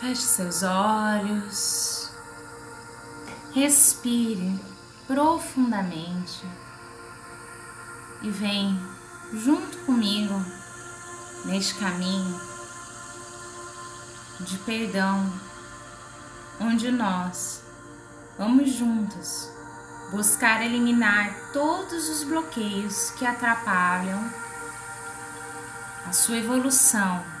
Feche seus olhos. Respire profundamente e vem junto comigo neste caminho de perdão, onde nós vamos juntos buscar eliminar todos os bloqueios que atrapalham a sua evolução.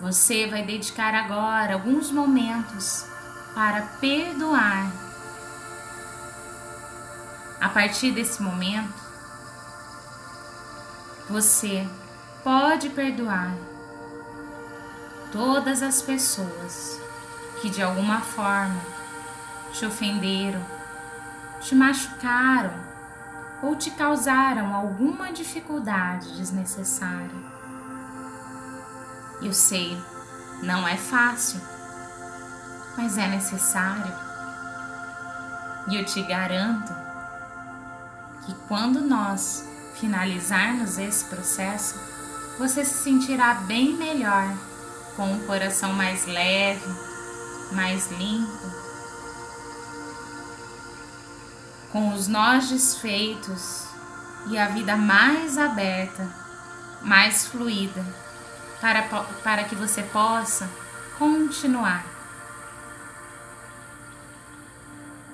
Você vai dedicar agora alguns momentos para perdoar. A partir desse momento, você pode perdoar todas as pessoas que de alguma forma te ofenderam, te machucaram ou te causaram alguma dificuldade desnecessária. Eu sei, não é fácil, mas é necessário. E eu te garanto que quando nós finalizarmos esse processo, você se sentirá bem melhor, com um coração mais leve, mais limpo, com os nós desfeitos e a vida mais aberta, mais fluida, para, para que você possa continuar.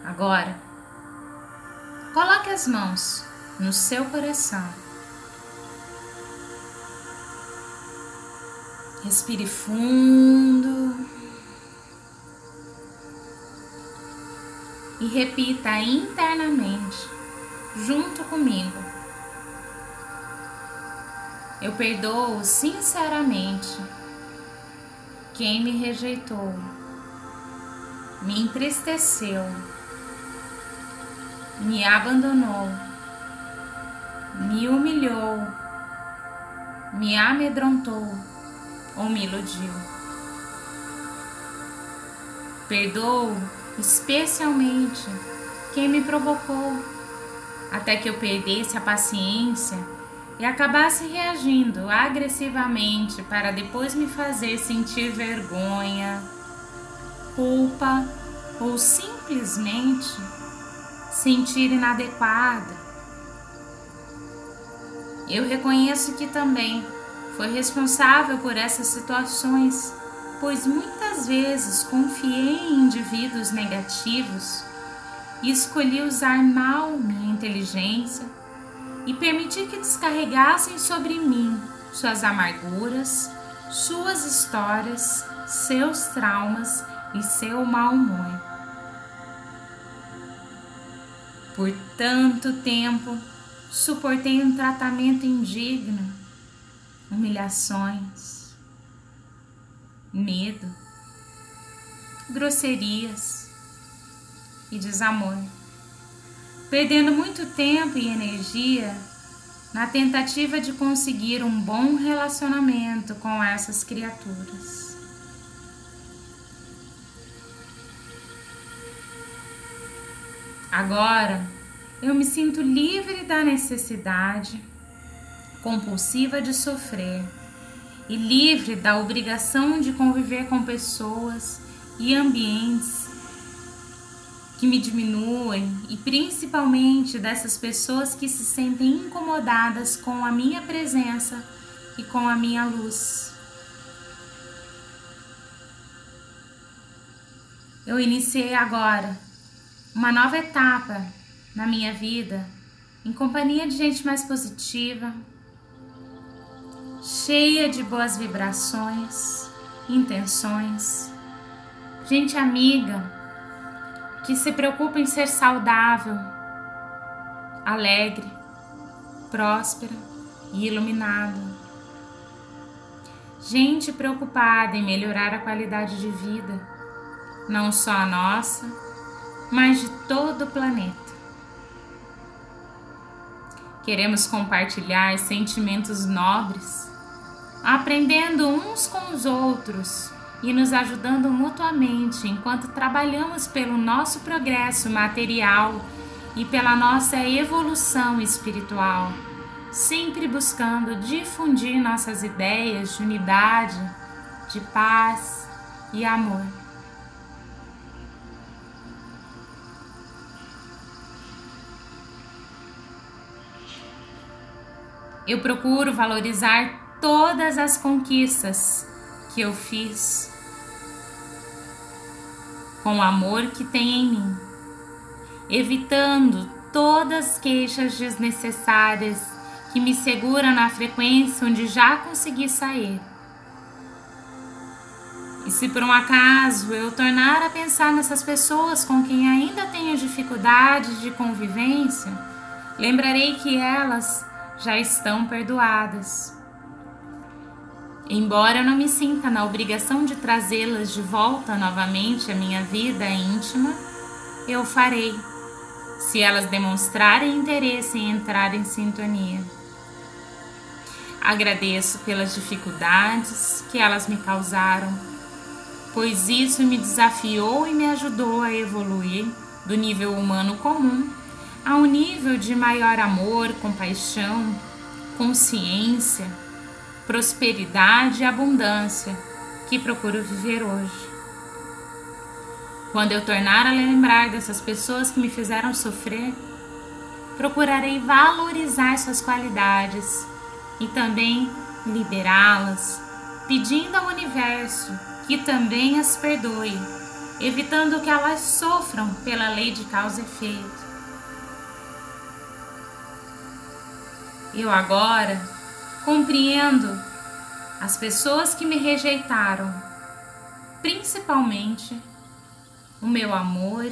Agora, coloque as mãos no seu coração Respire fundo. E repita internamente, junto comigo. Eu perdoo sinceramente quem me rejeitou, me entristeceu, me abandonou, me humilhou, me amedrontou ou me iludiu. Perdoo especialmente quem me provocou, até que eu perdesse a paciência e acabasse reagindo agressivamente para depois me fazer sentir vergonha, culpa ou simplesmente sentir inadequada. Eu reconheço que também foi responsável por essas situações, pois muitas vezes confiei em indivíduos negativos e escolhi usar mal minha inteligência e permitir que descarregassem sobre mim suas amarguras, suas histórias, seus traumas e seu mau humor. Por tanto tempo, suportei um tratamento indigno humilhações, medo, grosserias e desamor, perdendo muito tempo e energia na tentativa de conseguir um bom relacionamento com essas criaturas. Agora eu me sinto livre da necessidade compulsiva de sofrer e livre da obrigação de conviver com pessoas e ambientes que me diminuem e principalmente dessas pessoas que se sentem incomodadas com a minha presença e com a minha luz. Eu iniciei agora uma nova etapa na minha vida em companhia de gente mais positiva, cheia de boas vibrações, intenções, gente amiga que se preocupa em ser saudável, alegre, próspera e iluminada. Gente preocupada em melhorar a qualidade de vida, não só a nossa, mas de todo o planeta. Queremos compartilhar sentimentos nobres aprendendo uns com os outros e nos ajudando mutuamente enquanto trabalhamos pelo nosso progresso material e pela nossa evolução espiritual, sempre buscando difundir nossas ideias de unidade, de paz e amor. Eu procuro valorizar todas as conquistas que eu fiz com o amor que tem em mim, evitando todas as queixas desnecessárias que me seguram na frequência onde já consegui sair. E se por um acaso eu tornar a pensar nessas pessoas com quem ainda tenho dificuldades de convivência, lembrarei que elas já estão perdoadas. Embora eu não me sinta na obrigação de trazê-las de volta novamente à minha vida íntima, eu farei, se elas demonstrarem interesse em entrar em sintonia. Agradeço pelas dificuldades que elas me causaram, pois isso me desafiou e me ajudou a evoluir do nível humano comum a um nível de maior amor, compaixão, consciência, prosperidade e abundância que procuro viver hoje. Quando eu tornar a lembrar dessas pessoas que me fizeram sofrer, procurarei valorizar suas qualidades e também liberá-las, pedindo ao universo que também as perdoe, evitando que elas sofram pela lei de causa e efeito. Eu agora compreendo as pessoas que me rejeitaram, principalmente o meu amor,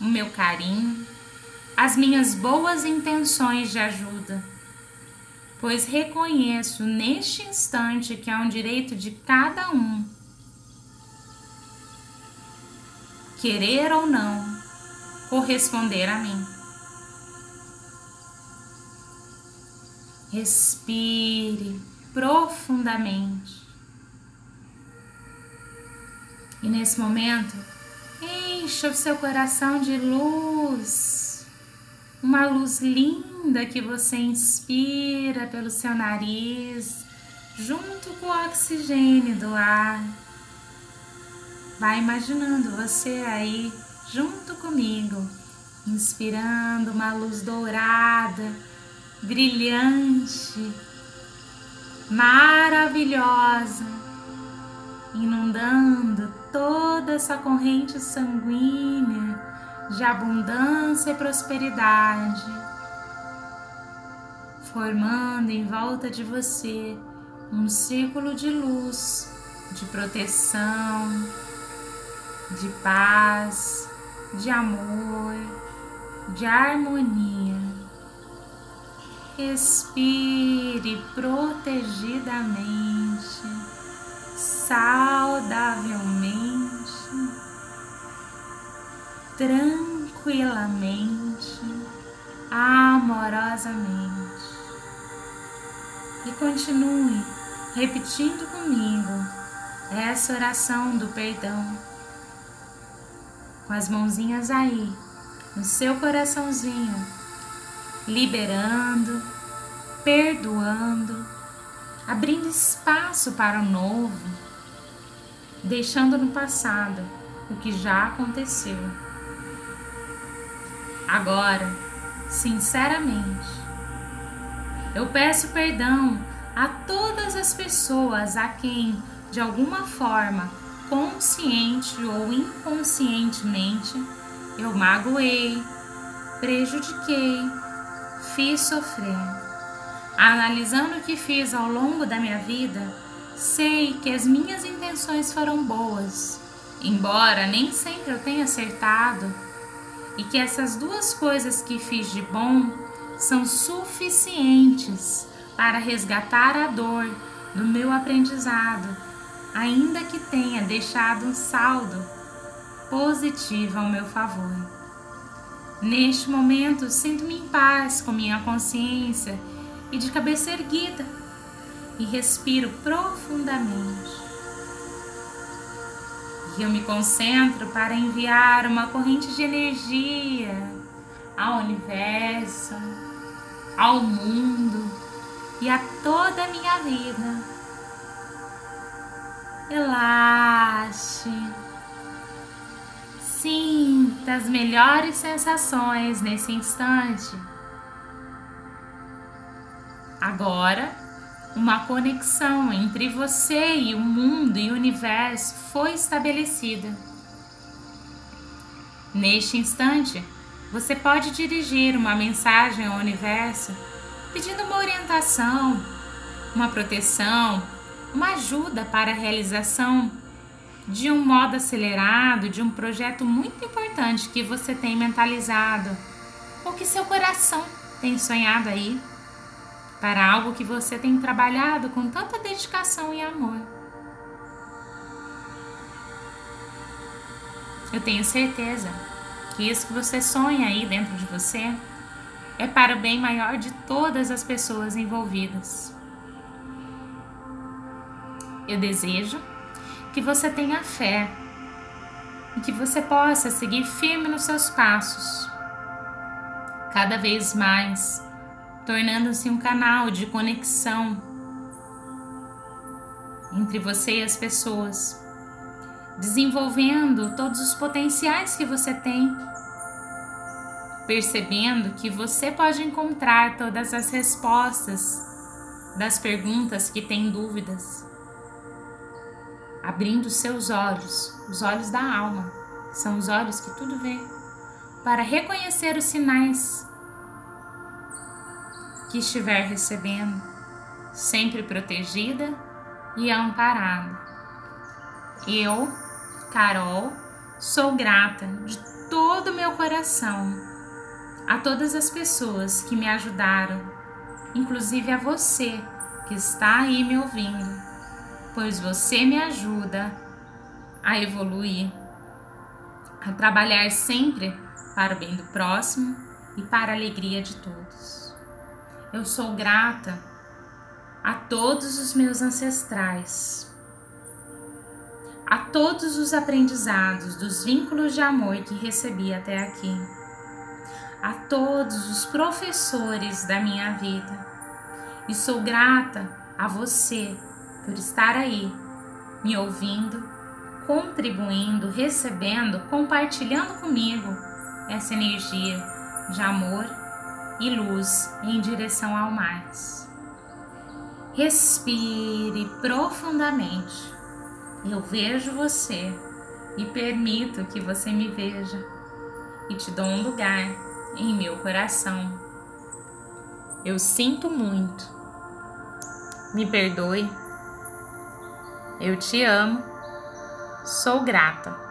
o meu carinho, as minhas boas intenções de ajuda, pois reconheço neste instante que é um direito de cada um querer ou não corresponder a mim. Respire profundamente. E nesse momento, encha o seu coração de luz. Uma luz linda que você inspira pelo seu nariz, junto com o oxigênio do ar. Vai imaginando você aí junto comigo, inspirando uma luz dourada brilhante, maravilhosa, inundando toda essa corrente sanguínea de abundância e prosperidade, formando em volta de você um círculo de luz, de proteção, de paz, de amor, de harmonia. Respire protegidamente, saudavelmente, tranquilamente, amorosamente. E continue repetindo comigo essa oração do perdão, com as mãozinhas aí no seu coraçãozinho liberando, perdoando, abrindo espaço para o novo, deixando no passado o que já aconteceu. Agora, sinceramente, eu peço perdão a todas as pessoas a quem, de alguma forma, consciente ou inconscientemente, eu magoei, prejudiquei fiz sofrer. Analisando o que fiz ao longo da minha vida, sei que as minhas intenções foram boas, embora nem sempre eu tenha acertado, e que essas duas coisas que fiz de bom são suficientes para resgatar a dor do meu aprendizado, ainda que tenha deixado um saldo positivo ao meu favor. Neste momento, sinto-me em paz com minha consciência e de cabeça erguida e respiro profundamente. E eu me concentro para enviar uma corrente de energia ao universo, ao mundo e a toda a minha vida. Relaxe. Sinta as melhores sensações nesse instante. Agora, uma conexão entre você e o mundo e o universo foi estabelecida. Neste instante, você pode dirigir uma mensagem ao universo pedindo uma orientação, uma proteção, uma ajuda para a realização de um modo acelerado de um projeto muito importante que você tem mentalizado ou que seu coração tem sonhado aí para algo que você tem trabalhado com tanta dedicação e amor. Eu tenho certeza que isso que você sonha aí dentro de você é para o bem maior de todas as pessoas envolvidas. Eu desejo que você tenha fé e que você possa seguir firme nos seus passos, cada vez mais tornando-se um canal de conexão entre você e as pessoas, desenvolvendo todos os potenciais que você tem, percebendo que você pode encontrar todas as respostas das perguntas que tem dúvidas, abrindo seus olhos, os olhos da alma, que são os olhos que tudo vê, para reconhecer os sinais que estiver recebendo, sempre protegida e amparada. Eu, Carol, sou grata de todo o meu coração a todas as pessoas que me ajudaram, inclusive a você que está aí me ouvindo, pois você me ajuda a evoluir, a trabalhar sempre para o bem do próximo e para a alegria de todos. Eu sou grata a todos os meus ancestrais, a todos os aprendizados dos vínculos de amor que recebi até aqui, a todos os professores da minha vida. E sou grata a você por estar aí, me ouvindo, contribuindo, recebendo, compartilhando comigo essa energia de amor e luz em direção ao mais. Respire profundamente. Eu vejo você e permito que você me veja e te dou um lugar em meu coração. Eu sinto muito. Me perdoe. Eu te amo. Sou grata.